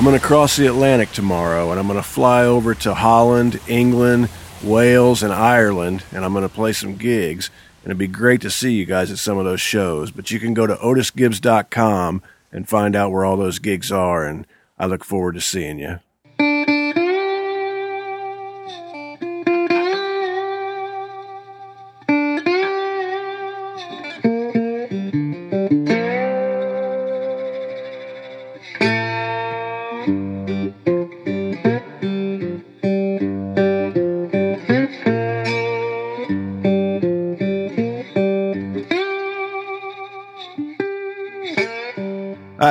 I'm going to cross the Atlantic tomorrow and I'm going to fly over to Holland, England, Wales, and Ireland, and I'm going to play some gigs. And it'd be great to see you guys at some of those shows. But you can go to otisgibbs.com and find out where all those gigs are, and I look forward to seeing you.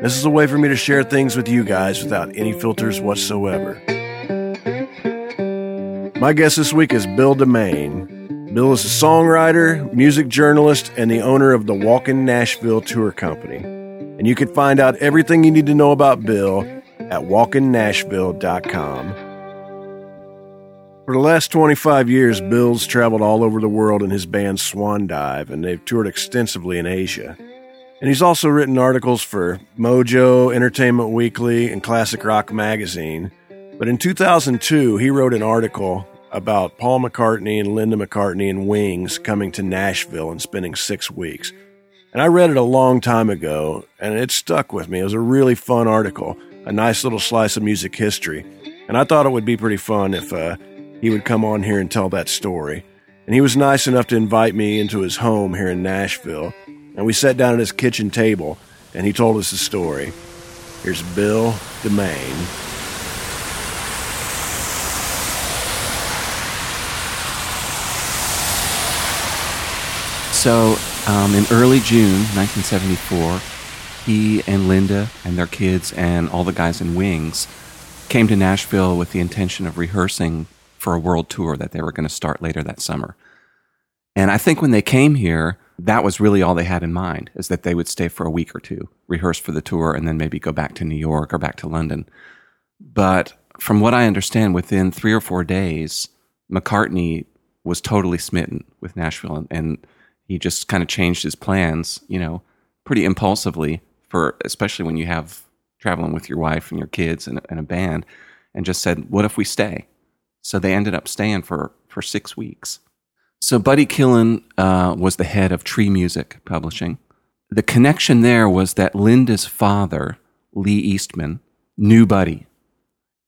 This is a way for me to share things with you guys without any filters whatsoever. My guest this week is Bill DeMain. Bill is a songwriter, music journalist, and the owner of the Walkin' Nashville Tour Company. And you can find out everything you need to know about Bill at walkinnashville.com. For the last 25 years, Bill's traveled all over the world in his band Swan Dive, and they've toured extensively in Asia. And he's also written articles for Mojo, Entertainment Weekly, and Classic Rock Magazine. But in 2002, he wrote an article about Paul McCartney and Linda McCartney and Wings coming to Nashville and spending six weeks. And I read it a long time ago, and it stuck with me. It was a really fun article, a nice little slice of music history. And I thought it would be pretty fun if uh, he would come on here and tell that story. And he was nice enough to invite me into his home here in Nashville and we sat down at his kitchen table, and he told us the story. Here's Bill DeMain. So, um, in early June 1974, he and Linda and their kids and all the guys in Wings came to Nashville with the intention of rehearsing for a world tour that they were going to start later that summer. And I think when they came here, that was really all they had in mind is that they would stay for a week or two, rehearse for the tour, and then maybe go back to New York or back to London. But from what I understand, within three or four days, McCartney was totally smitten with Nashville, and, and he just kind of changed his plans, you know, pretty impulsively for especially when you have traveling with your wife and your kids and, and a band, and just said, "What if we stay?" So they ended up staying for for six weeks. So Buddy Killen uh, was the head of Tree Music Publishing. The connection there was that Linda's father, Lee Eastman, knew Buddy,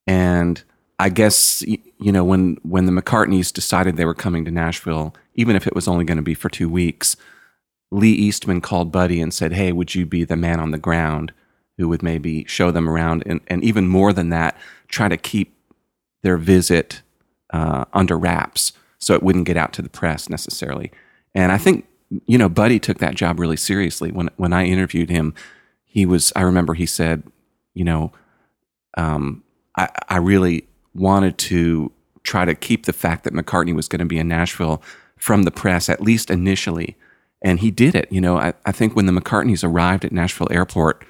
and I guess you know when when the McCartneys decided they were coming to Nashville, even if it was only going to be for two weeks, Lee Eastman called Buddy and said, "Hey, would you be the man on the ground who would maybe show them around, and, and even more than that, try to keep their visit uh, under wraps?" So it wouldn't get out to the press necessarily. And I think you know Buddy took that job really seriously. When when I interviewed him, he was I remember he said, you know, um, I I really wanted to try to keep the fact that McCartney was going to be in Nashville from the press at least initially, and he did it. You know, I, I think when the McCartneys arrived at Nashville Airport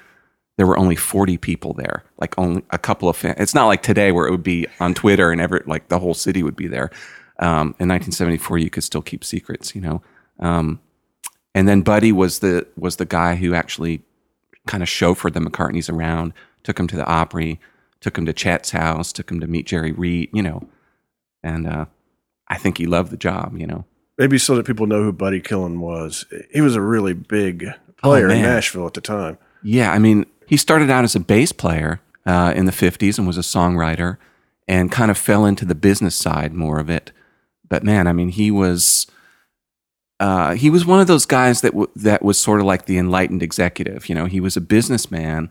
there were only 40 people there, like only a couple of fans. It's not like today where it would be on Twitter and every, like the whole city would be there. Um, in 1974, you could still keep secrets, you know. Um, and then Buddy was the was the guy who actually kind of chauffeured the McCartneys around, took him to the Opry, took him to Chet's house, took him to meet Jerry Reed, you know. And uh, I think he loved the job, you know. Maybe so that people know who Buddy Killen was. He was a really big player oh, in Nashville at the time. Yeah, I mean, he started out as a bass player uh, in the 50s and was a songwriter and kind of fell into the business side more of it. But man, I mean, he was uh, he was one of those guys that w- that was sort of like the enlightened executive. You know, he was a businessman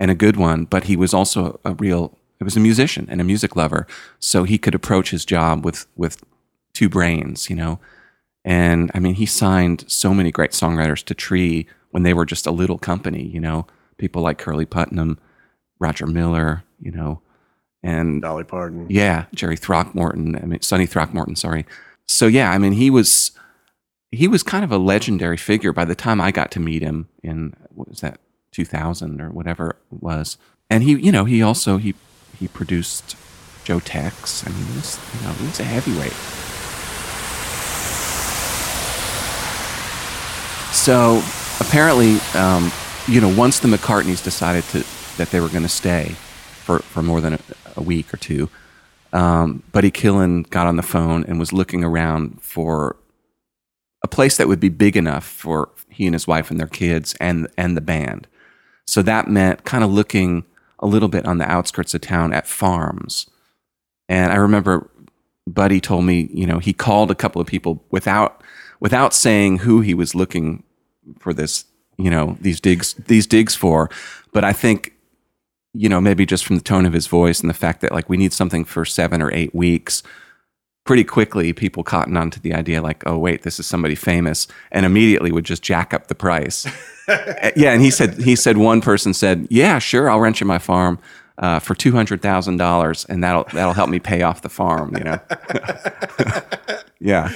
and a good one, but he was also a real. He was a musician and a music lover, so he could approach his job with with two brains. You know, and I mean, he signed so many great songwriters to Tree when they were just a little company. You know, people like Curly Putnam, Roger Miller. You know, and Dolly Parton. yeah, Jerry Throckmorton. I mean, Sonny Throckmorton. Sorry. So yeah, I mean, he was he was kind of a legendary figure by the time I got to meet him in what was that 2000 or whatever it was. And he, you know, he also he he produced Joe Tex. I mean, he was, you know, he was a heavyweight. So apparently, um, you know, once the McCartneys decided to that they were going to stay for, for more than a, a week or two, um, Buddy Killen got on the phone and was looking around for a place that would be big enough for he and his wife and their kids and and the band. So that meant kind of looking a little bit on the outskirts of town at farms. And I remember Buddy told me, you know, he called a couple of people without without saying who he was looking for this, you know, these digs these digs for. But I think, you know, maybe just from the tone of his voice and the fact that like we need something for seven or eight weeks, pretty quickly people cottoned on to the idea like, oh wait, this is somebody famous, and immediately would just jack up the price. yeah, and he said he said one person said, yeah, sure, I'll rent you my farm. Uh, for two hundred thousand dollars, and that'll that'll help me pay off the farm. You know, yeah.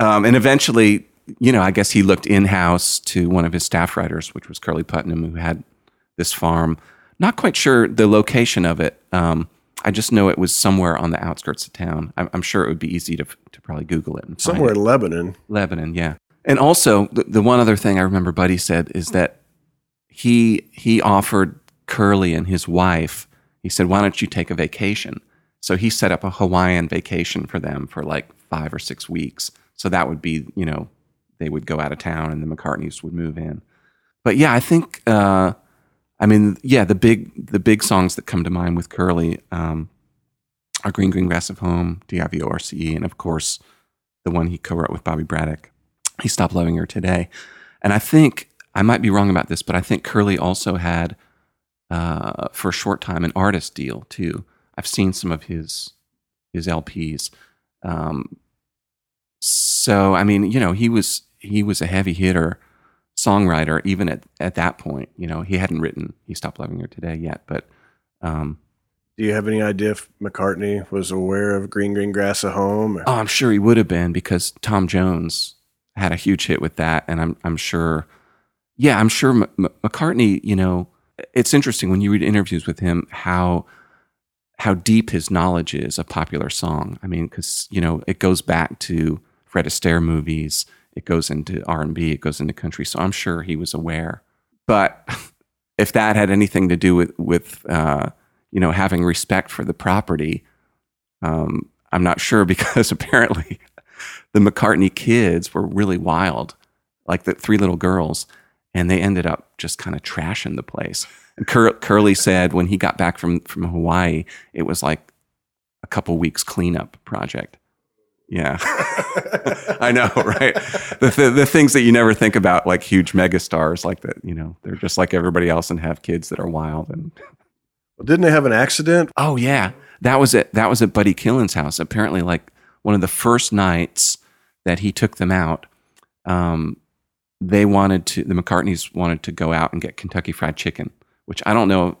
Um, and eventually, you know, I guess he looked in house to one of his staff writers, which was Curly Putnam, who had this farm. Not quite sure the location of it. Um, I just know it was somewhere on the outskirts of town. I'm, I'm sure it would be easy to to probably Google it. And find Somewhere it. in Lebanon. Lebanon, yeah. And also, the, the one other thing I remember Buddy said is that he he offered Curly and his wife. He said, "Why don't you take a vacation?" So he set up a Hawaiian vacation for them for like five or six weeks. So that would be, you know, they would go out of town and the McCartneys would move in. But yeah, I think, uh, I mean, yeah, the big the big songs that come to mind with Curly um, are "Green Green Grass of Home," "D-I-V-O-R-C-E," and of course, the one he co-wrote with Bobby Braddock, "He Stopped Loving Her Today." And I think I might be wrong about this, but I think Curly also had, uh, for a short time, an artist deal too. I've seen some of his his LPs. Um, so I mean, you know, he was he was a heavy hitter songwriter even at, at that point. You know, he hadn't written "He Stopped Loving Her Today" yet, but um, Do you have any idea if McCartney was aware of Green Green Grass at Home? or- oh, I'm sure he would have been because Tom Jones had a huge hit with that, and I'm I'm sure, yeah, I'm sure M- M- McCartney. You know, it's interesting when you read interviews with him how how deep his knowledge is of popular song. I mean, because you know it goes back to Fred Astaire movies, it goes into R and B, it goes into country. So I'm sure he was aware. But if that had anything to do with with uh, you know having respect for the property, um, I'm not sure because apparently the McCartney kids were really wild, like the three little girls, and they ended up just kind of trashing the place. And Cur- Curly said when he got back from from Hawaii, it was like a couple weeks cleanup project. Yeah, I know, right? The, the the things that you never think about, like huge megastars, like that. You know, they're just like everybody else and have kids that are wild. And Well, didn't they have an accident? oh yeah, that was it. That was at Buddy Killen's house. Apparently, like one of the first nights that he took them out, um, they wanted to. The McCartneys wanted to go out and get Kentucky Fried Chicken, which I don't know.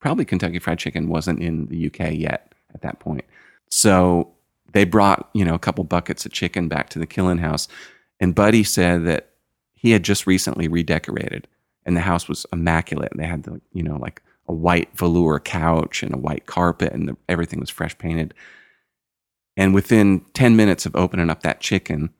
Probably Kentucky Fried Chicken wasn't in the UK yet at that point. So they brought you know a couple buckets of chicken back to the Killen house, and Buddy said that he had just recently redecorated, and the house was immaculate. And they had the you know like a white velour couch and a white carpet, and the, everything was fresh painted. And within ten minutes of opening up that chicken,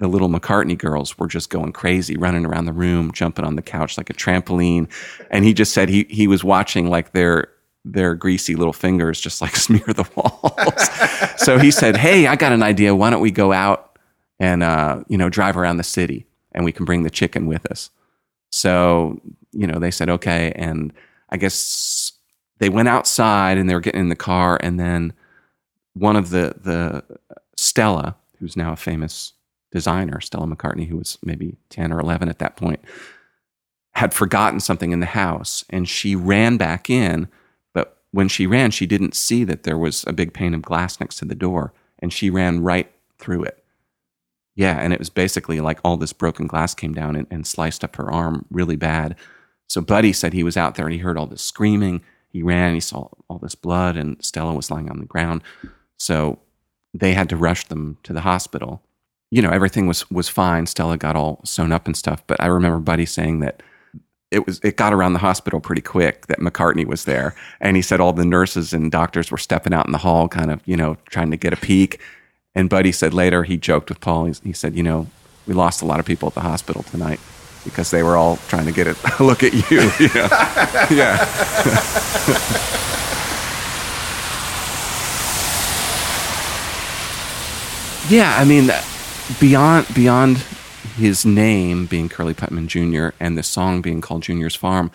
the little McCartney girls were just going crazy, running around the room, jumping on the couch like a trampoline. And he just said he he was watching like their their greasy little fingers just like smear the walls. so he said, "Hey, I got an idea. Why don't we go out and uh, you know drive around the city, and we can bring the chicken with us." So you know they said okay, and I guess they went outside and they were getting in the car, and then one of the the Stella, who's now a famous designer, Stella McCartney, who was maybe ten or eleven at that point, had forgotten something in the house, and she ran back in when she ran, she didn't see that there was a big pane of glass next to the door, and she ran right through it. Yeah, and it was basically like all this broken glass came down and, and sliced up her arm really bad. So Buddy said he was out there and he heard all this screaming, he ran, he saw all this blood, and Stella was lying on the ground. So they had to rush them to the hospital. You know, everything was was fine. Stella got all sewn up and stuff. But I remember Buddy saying that it was it got around the hospital pretty quick that McCartney was there, and he said all the nurses and doctors were stepping out in the hall, kind of you know trying to get a peek. And Buddy said later he joked with Paul. He, he said, you know, we lost a lot of people at the hospital tonight because they were all trying to get a look at you. you know? yeah. yeah, I mean, beyond beyond his name being Curly Putman Jr. and the song being called Junior's Farm,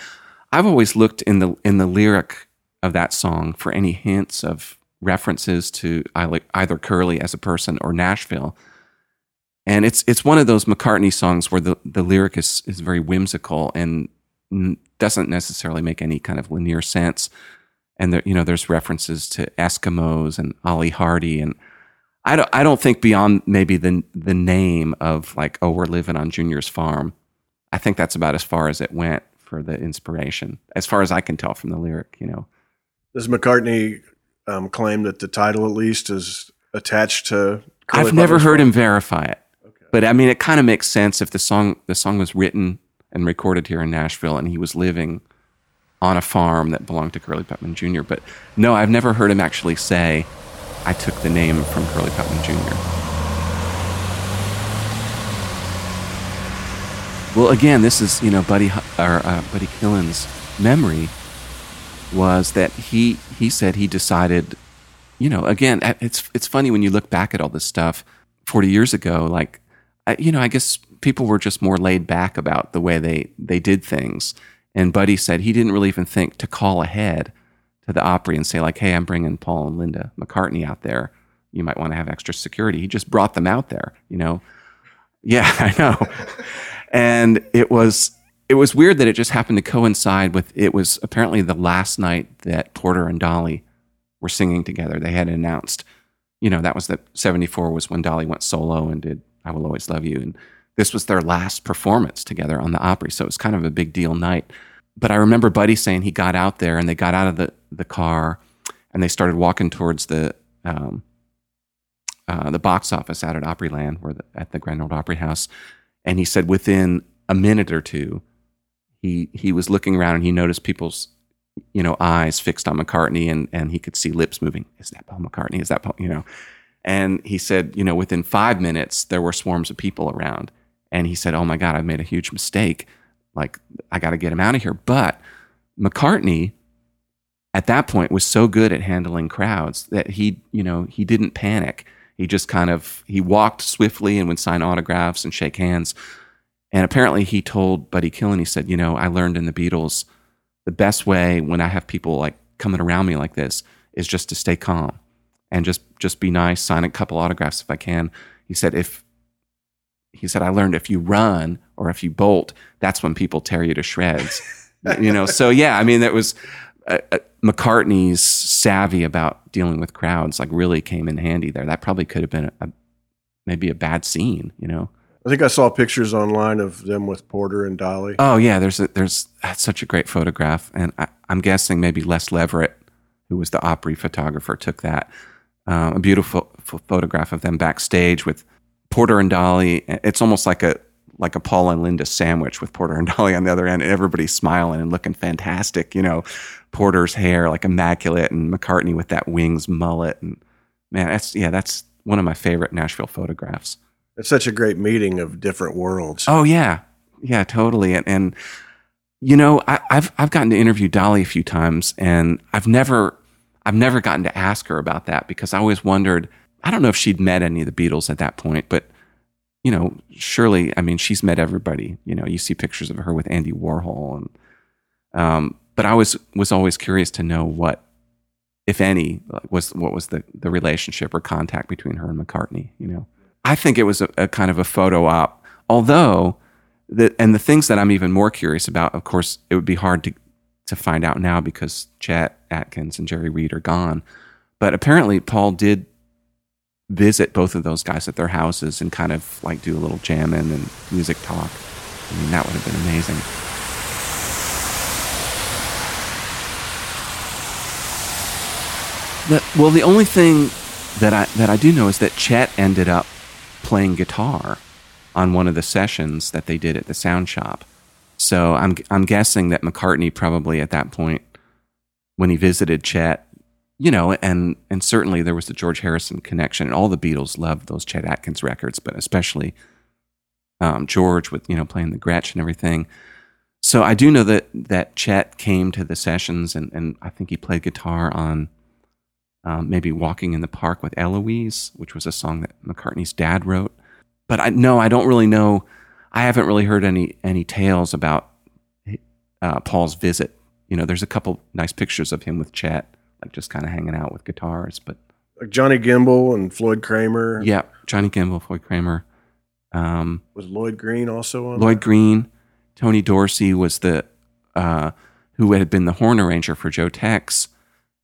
I've always looked in the in the lyric of that song for any hints of references to either Curly as a person or Nashville. And it's it's one of those McCartney songs where the, the lyric is is very whimsical and doesn't necessarily make any kind of linear sense. And there, you know, there's references to Eskimos and Ollie Hardy and I don't I don't think beyond maybe the the name of like oh we're living on Junior's farm. I think that's about as far as it went for the inspiration, as far as I can tell from the lyric. You know, does McCartney um, claim that the title at least is attached to? Curly I've never heard him verify it, okay. but I mean it kind of makes sense if the song the song was written and recorded here in Nashville and he was living on a farm that belonged to Curly Putman Jr. But no, I've never heard him actually say I took the name from Curly Putman Jr. Well, again, this is you know Buddy or uh, Buddy Killen's memory was that he he said he decided, you know, again, it's it's funny when you look back at all this stuff forty years ago. Like, you know, I guess people were just more laid back about the way they they did things. And Buddy said he didn't really even think to call ahead to the Opry and say like, "Hey, I'm bringing Paul and Linda McCartney out there. You might want to have extra security." He just brought them out there, you know. Yeah, I know. and it was it was weird that it just happened to coincide with it was apparently the last night that Porter and Dolly were singing together. They had announced, you know, that was that 74 was when Dolly went solo and did I Will Always Love You and this was their last performance together on the Opry. So it was kind of a big deal night. But I remember Buddy saying he got out there and they got out of the the car and they started walking towards the um, uh, the box office out at Opryland, where the, at the Grand Ole Opry House. And he said within a minute or two, he he was looking around and he noticed people's you know eyes fixed on McCartney and and he could see lips moving. Is that Paul McCartney? Is that Paul? You know? And he said, you know, within five minutes there were swarms of people around. And he said, "Oh my God, I've made a huge mistake. Like I got to get him out of here." But McCartney at that point was so good at handling crowds that he, you know, he didn't panic. He just kind of he walked swiftly and would sign autographs and shake hands. And apparently he told Buddy Killen, he said, you know, I learned in the Beatles the best way when I have people like coming around me like this is just to stay calm and just just be nice, sign a couple autographs if I can. He said if he said I learned if you run or if you bolt, that's when people tear you to shreds. you know, so yeah, I mean that was uh, uh, McCartney's savvy about dealing with crowds like really came in handy there. That probably could have been a, maybe a bad scene, you know. I think I saw pictures online of them with Porter and Dolly. Oh yeah, there's a, there's that's such a great photograph, and I, am guessing maybe Les Leverett, who was the Opry photographer, took that. Uh, a beautiful photograph of them backstage with Porter and Dolly. It's almost like a like a Paul and Linda sandwich with Porter and Dolly on the other end, and everybody's smiling and looking fantastic. You know, Porter's hair like immaculate, and McCartney with that wings mullet, and man, that's yeah, that's one of my favorite Nashville photographs. It's such a great meeting of different worlds. Oh yeah, yeah, totally, and, and you know, I, I've I've gotten to interview Dolly a few times, and I've never I've never gotten to ask her about that because I always wondered. I don't know if she'd met any of the Beatles at that point, but you know, surely, I mean, she's met everybody. You know, you see pictures of her with Andy Warhol, and um, but I was was always curious to know what, if any, was what was the the relationship or contact between her and McCartney. You know, I think it was a, a kind of a photo op. Although, the and the things that I'm even more curious about, of course, it would be hard to to find out now because Chet Atkins and Jerry Reed are gone. But apparently, Paul did visit both of those guys at their houses and kind of like do a little jamming and music talk. I mean, that would have been amazing. Well, the only thing that I that I do know is that Chet ended up playing guitar on one of the sessions that they did at the sound shop. So I'm I'm guessing that McCartney probably at that point when he visited Chet, you know, and and certainly there was the George Harrison connection, and all the Beatles loved those Chet Atkins records, but especially um, George with you know playing the Gretsch and everything. So I do know that that Chet came to the sessions, and and I think he played guitar on um, maybe "Walking in the Park with Eloise," which was a song that McCartney's dad wrote. But I no, I don't really know. I haven't really heard any any tales about uh, Paul's visit. You know, there's a couple nice pictures of him with Chet, like just kind of hanging out with guitars. But Like Johnny Gimble and Floyd Cramer. yeah, Johnny Gimble, Floyd Cramer, um, Was Lloyd Green also on? Lloyd Green, Tony Dorsey was the uh, who had been the horn arranger for Joe Tex.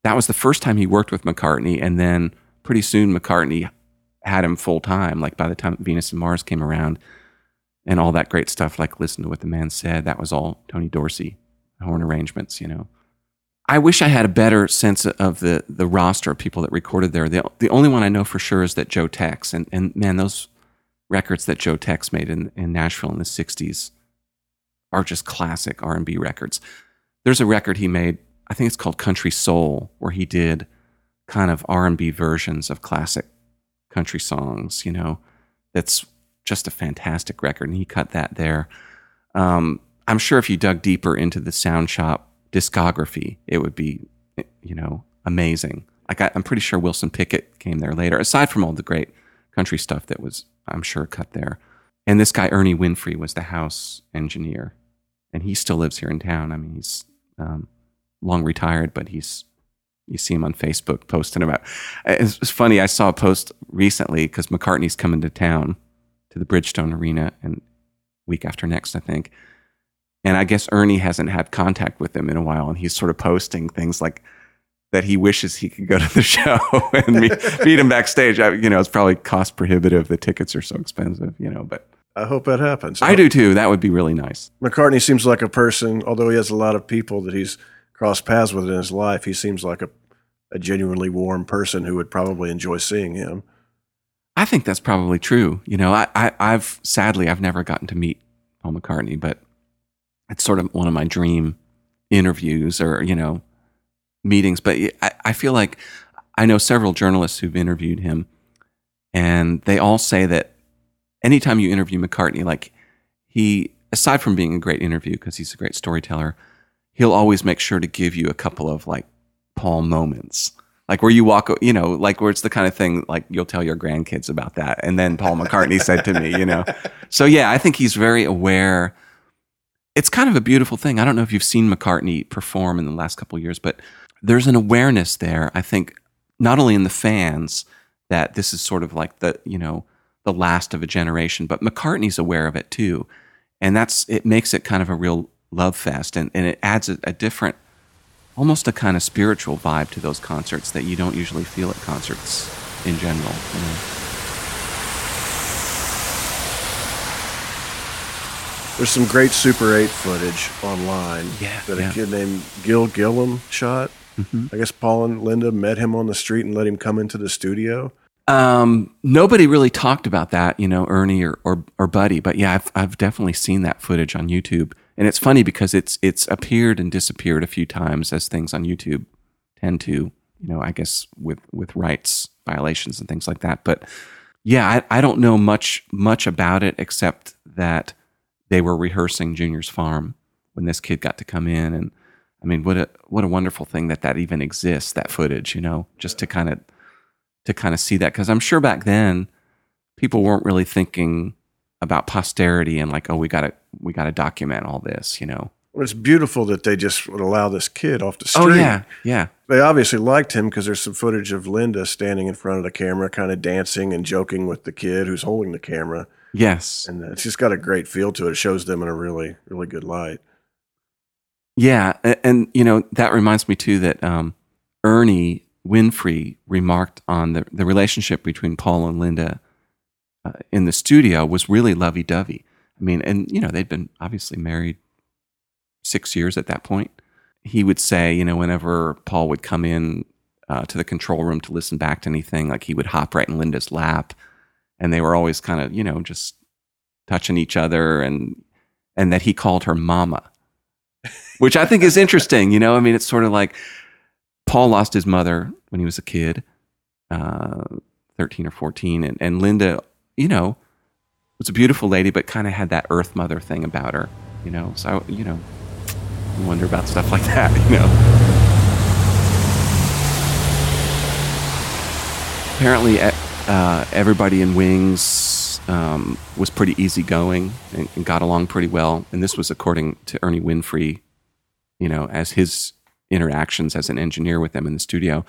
That was the first time he worked with McCartney, and then pretty soon McCartney had him full time. Like by the time Venus and Mars came around, and all that great stuff, like listen to what the man said, that was all Tony Dorsey horn arrangements. You know, I wish I had a better sense of the the roster of people that recorded there. The the only one I know for sure is that Joe Tex, and and man, those records that Joe Tex made in, in Nashville in the '60s are just classic R&B records. There's a record he made, I think it's called Country Soul, where he did kind of R&B versions of classic country songs, you know. That's just a fantastic record and he cut that there. Um, I'm sure if you dug deeper into the Sound Shop discography, it would be you know, amazing. Like I, I'm pretty sure Wilson Pickett came there later, aside from all the great country stuff that was, I'm sure, cut there. And this guy Ernie Winfrey was the house engineer, and he still lives here in town. I mean, he's um, long retired, but he's you see him on Facebook posting about. It's, it's funny. I saw a post recently because McCartney's coming to town to the Bridgestone Arena and week after next, I think. And I guess Ernie hasn't had contact with him in a while, and he's sort of posting things like that he wishes he could go to the show and meet, meet him backstage. I, you know, it's probably cost prohibitive. The tickets are so expensive, you know, but I hope that happens. I do too. That would be really nice. McCartney seems like a person, although he has a lot of people that he's crossed paths with in his life, he seems like a, a genuinely warm person who would probably enjoy seeing him. I think that's probably true. You know, I, I, I've sadly I've never gotten to meet Paul McCartney, but it's sort of one of my dream interviews or you know meetings. But I, I feel like I know several journalists who've interviewed him, and they all say that anytime you interview McCartney, like he, aside from being a great interview because he's a great storyteller, he'll always make sure to give you a couple of like Paul moments. Like where you walk, you know, like where it's the kind of thing like you'll tell your grandkids about that. And then Paul McCartney said to me, you know. So yeah, I think he's very aware. It's kind of a beautiful thing. I don't know if you've seen McCartney perform in the last couple years, but there's an awareness there, I think, not only in the fans that this is sort of like the, you know, the last of a generation, but McCartney's aware of it too. And that's it makes it kind of a real love fest and, and it adds a, a different almost a kind of spiritual vibe to those concerts that you don't usually feel at concerts in general. You know? There's some great Super 8 footage online Yeah, that yeah. a kid named Gil Gillum shot. Mm-hmm. I guess Paul and Linda met him on the street and let him come into the studio. Um, nobody really talked about that, you know, Ernie or, or, or Buddy, but yeah, I've, I've definitely seen that footage on YouTube. And it's funny because it's, it's appeared and disappeared a few times as things on YouTube tend to, you know, I guess with, with rights violations and things like that. But yeah, I, I don't know much, much about it except that they were rehearsing Junior's farm when this kid got to come in. And I mean, what a, what a wonderful thing that that even exists, that footage, you know, just to kind of, to kind of see that because I'm sure back then people weren't really thinking about posterity and like, oh, we got to we got to document all this, you know. Well, it's beautiful that they just would allow this kid off the street. Oh yeah, yeah, They obviously liked him because there's some footage of Linda standing in front of the camera, kind of dancing and joking with the kid who's holding the camera. Yes, And it's just got a great feel to it. It shows them in a really, really good light. yeah, and, and you know that reminds me too that um, Ernie Winfrey remarked on the the relationship between Paul and Linda uh, in the studio was really lovey dovey. I mean, and you know they'd been obviously married six years at that point. He would say, you know, whenever Paul would come in uh, to the control room to listen back to anything. Like he would hop right in Linda's lap, and they were always kind of, you know, just touching each other, and and that he called her mama, which I think is interesting. You know, I mean, it's sort of like Paul lost his mother when he was a kid, uh, thirteen or fourteen, and and Linda, you know, was a beautiful lady, but kind of had that Earth Mother thing about her. You know, so you know, I wonder about stuff like that. You know. apparently uh, everybody in Wings um, was pretty easygoing and, and got along pretty well. And this was according to Ernie Winfrey, you know, as his interactions as an engineer with them in the studio.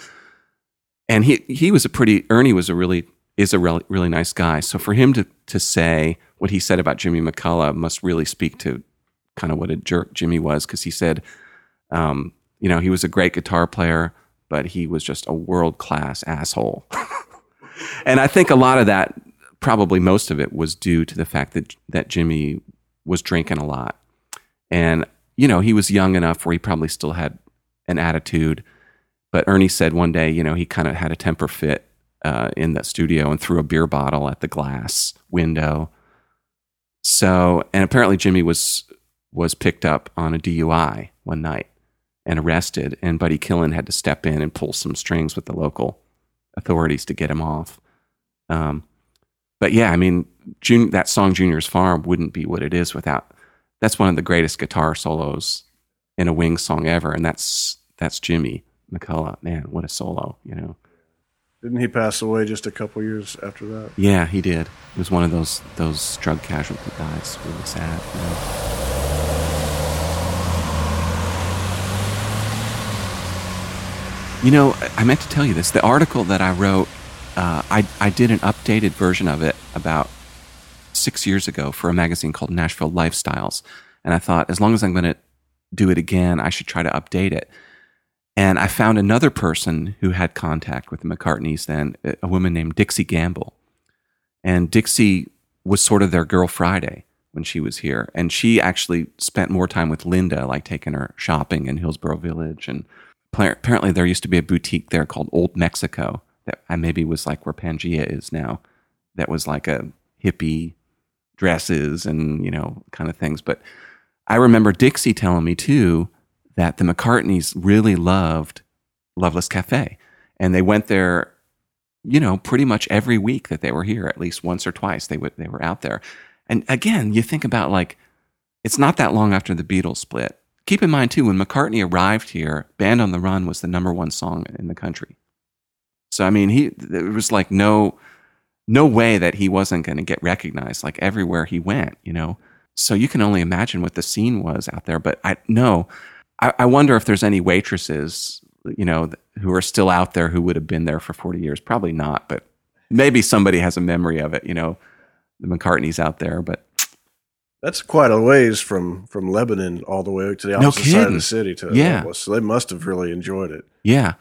And he he was a pretty Ernie was a really is a really really nice guy. So for him to to say what he said about Jimmy McCulloch must really speak to kind of what a jerk Jimmy was because he said, um, you know, he was a great guitar player, but he was just a world class asshole. and I think a lot of that, probably most of it, was due to the fact that that Jimmy was drinking a lot, and you know he was young enough where he probably still had an attitude. But Ernie said one day, you know, he kind of had a temper fit uh, in the studio and threw a beer bottle at the glass window. So, and apparently Jimmy was was picked up on a DUI one night and arrested, and Buddy Killen had to step in and pull some strings with the local authorities to get him off. Um, but yeah, I mean, Jun- that song "Junior's Farm" wouldn't be what it is without. That's one of the greatest guitar solos in a Wings song ever, and that's that's Jimmy McCulloch. Man, what a solo! You know. Didn't he pass away just a couple years after that? Yeah, he did. He was one of those those drug casualty guys. Really sad. You know? You know, I meant to tell you this. The article that I wrote, uh, I, I did an updated version of it about six years ago for a magazine called Nashville Lifestyles. And I thought, as long as I'm going to do it again, I should try to update it. And I found another person who had contact with the McCartneys then, a woman named Dixie Gamble. And Dixie was sort of their girl Friday when she was here. And she actually spent more time with Linda, like taking her shopping in Hillsboro Village and apparently there used to be a boutique there called Old Mexico that I maybe was like where Pangea is now. That was like a hippie dresses and you know kind of things. But I remember Dixie telling me too that the McCartneys really loved Loveless Cafe, and they went there, you know, pretty much every week that they were here, at least once or twice they they were out there. And again, you think about like it's not that long after the Beatles split Keep in mind, too, when McCartney arrived here, Band on the Run was the number one song in the country. So, I mean, he, there was like no, no way that he wasn't going to get recognized like everywhere he went, you know? So you can only imagine what the scene was out there. But I no, I, I wonder if there's any waitresses, you know, who are still out there who would have been there for 40 years. Probably not, but maybe somebody has a memory of it, you know, the McCartneys out there. But that's quite a ways from from Lebanon all the way to the opposite no side of the city to yeah. So they must have really enjoyed it. Yeah,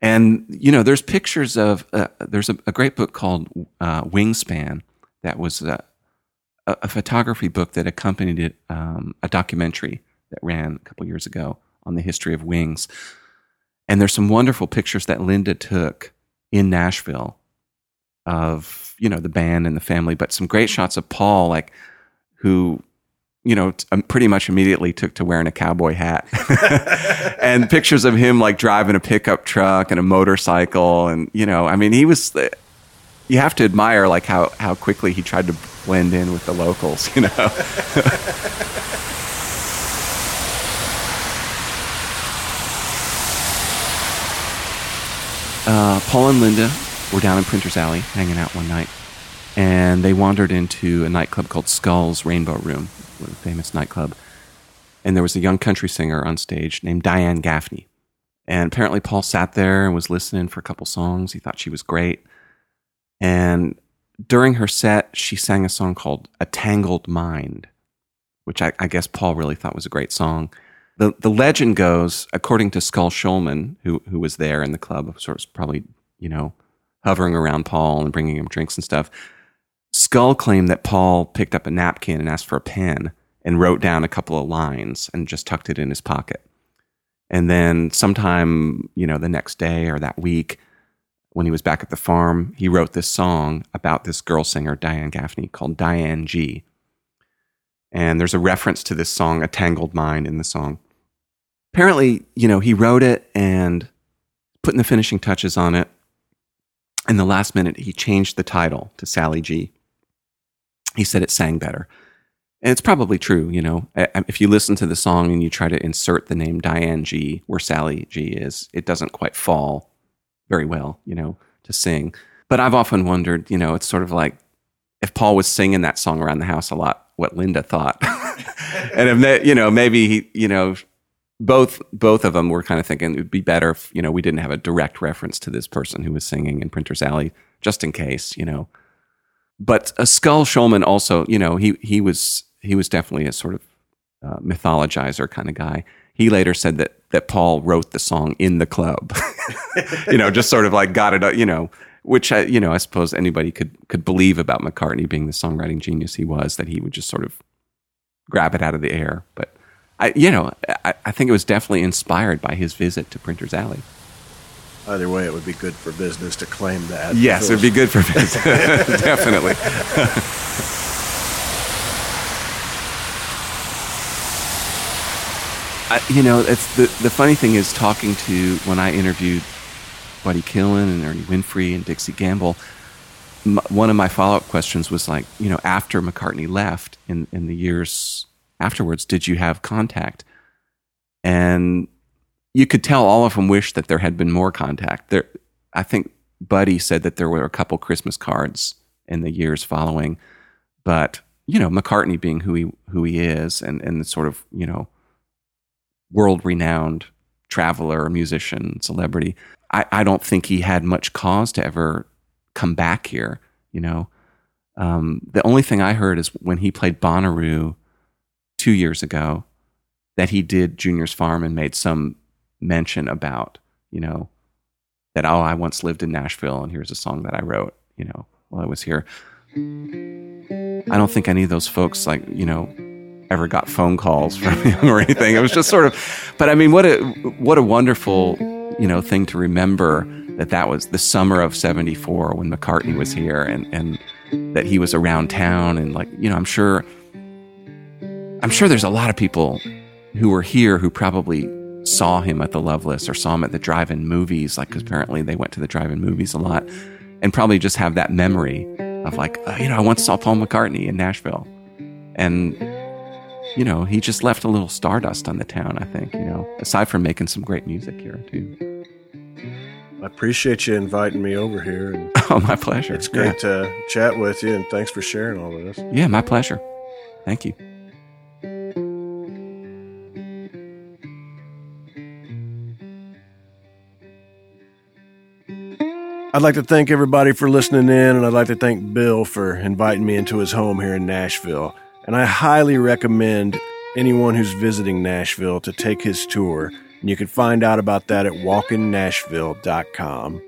and you know, there's pictures of uh, there's a, a, great book called uh, Wingspan that was a, a, photography book that accompanied it, um, a documentary that ran a couple years ago on the history of wings. And there's some wonderful pictures that Linda took in Nashville of you know the band and the family, but some great shots of Paul like who you know, t- um, pretty much immediately took to wearing a cowboy hat and pictures of him like driving a pickup truck and a motorcycle. And, you know, I mean, he was, you have to admire like how, how quickly he tried to blend in with the locals, you know? uh, Paul and Linda were down in Printer's Alley hanging out one night and they wandered into a nightclub called Skull's Rainbow Room famous nightclub. And there was a young country singer on stage named Diane Gaffney. And apparently, Paul sat there and was listening for a couple songs. He thought she was great. And during her set, she sang a song called A Tangled Mind, which I, I guess Paul really thought was a great song. The, the legend goes, according to Skull Shulman, who, who was there in the club, sort of probably, you know, hovering around Paul and bringing him drinks and stuff, Skull claimed that Paul picked up a napkin and asked for a pen and wrote down a couple of lines and just tucked it in his pocket. And then sometime, you know, the next day or that week, when he was back at the farm, he wrote this song about this girl singer, Diane Gaffney, called Diane G. And there's a reference to this song, A Tangled Mind, in the song. Apparently, you know, he wrote it and putting the finishing touches on it. In the last minute, he changed the title to Sally G. He said it sang better. And it's probably true, you know. If you listen to the song and you try to insert the name Diane G where Sally G is, it doesn't quite fall very well, you know, to sing. But I've often wondered, you know, it's sort of like if Paul was singing that song around the house a lot, what Linda thought. and if they, you know, maybe he, you know, both both of them were kind of thinking it would be better if, you know, we didn't have a direct reference to this person who was singing in Printer's Alley, just in case, you know. But a Skull Shulman also, you know, he he was he was definitely a sort of uh, mythologizer kind of guy. He later said that that Paul wrote the song in the club, you know, just sort of like got it, you know, which I, you know, I suppose anybody could could believe about McCartney being the songwriting genius he was, that he would just sort of grab it out of the air. But I, you know, I, I think it was definitely inspired by his visit to Printer's Alley. Either way, it would be good for business to claim that. Yes, it'd be good for business, definitely. I, you know, it's the the funny thing is talking to when I interviewed Buddy Killen and Ernie Winfrey and Dixie Gamble. M- one of my follow up questions was like, you know, after McCartney left in in the years afterwards, did you have contact? And you could tell all of them wished that there had been more contact. There, I think Buddy said that there were a couple Christmas cards in the years following, but you know, McCartney being who he who he is, and and sort of you know world renowned traveler, musician, celebrity. I, I don't think he had much cause to ever come back here, you know. Um, the only thing I heard is when he played Bonnaroo two years ago, that he did Junior's Farm and made some mention about, you know, that, oh, I once lived in Nashville and here's a song that I wrote, you know, while I was here. I don't think any of those folks, like, you know, ever got phone calls from him or anything. It was just sort of, but I mean, what a what a wonderful you know thing to remember that that was the summer of '74 when McCartney was here and and that he was around town and like you know I'm sure I'm sure there's a lot of people who were here who probably saw him at the Loveless or saw him at the drive-in movies like cause mm. apparently they went to the drive-in movies a lot and probably just have that memory of like oh, you know I once saw Paul McCartney in Nashville and you know, he just left a little stardust on the town, I think, you know, aside from making some great music here, too. I appreciate you inviting me over here. And oh, my pleasure. It's great yeah. to chat with you, and thanks for sharing all of this. Yeah, my pleasure. Thank you. I'd like to thank everybody for listening in, and I'd like to thank Bill for inviting me into his home here in Nashville. And I highly recommend anyone who's visiting Nashville to take his tour. And you can find out about that at walkinnashville.com.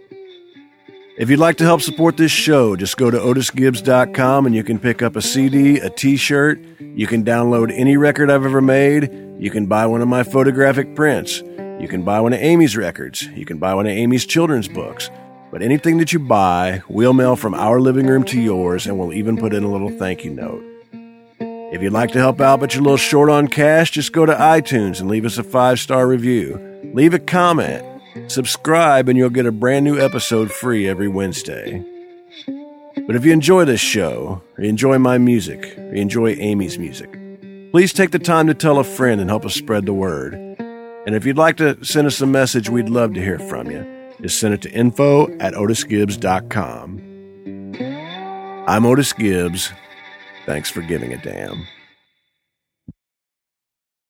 If you'd like to help support this show, just go to otisgibbs.com and you can pick up a CD, a t shirt. You can download any record I've ever made. You can buy one of my photographic prints. You can buy one of Amy's records. You can buy one of Amy's children's books. But anything that you buy, we'll mail from our living room to yours, and we'll even put in a little thank you note. If you'd like to help out but you're a little short on cash, just go to iTunes and leave us a five star review. Leave a comment. Subscribe, and you'll get a brand new episode free every Wednesday. But if you enjoy this show, or you enjoy my music, or you enjoy Amy's music, please take the time to tell a friend and help us spread the word. And if you'd like to send us a message, we'd love to hear from you. Just send it to info at otisgibbs.com. I'm Otis Gibbs. Thanks for giving a damn.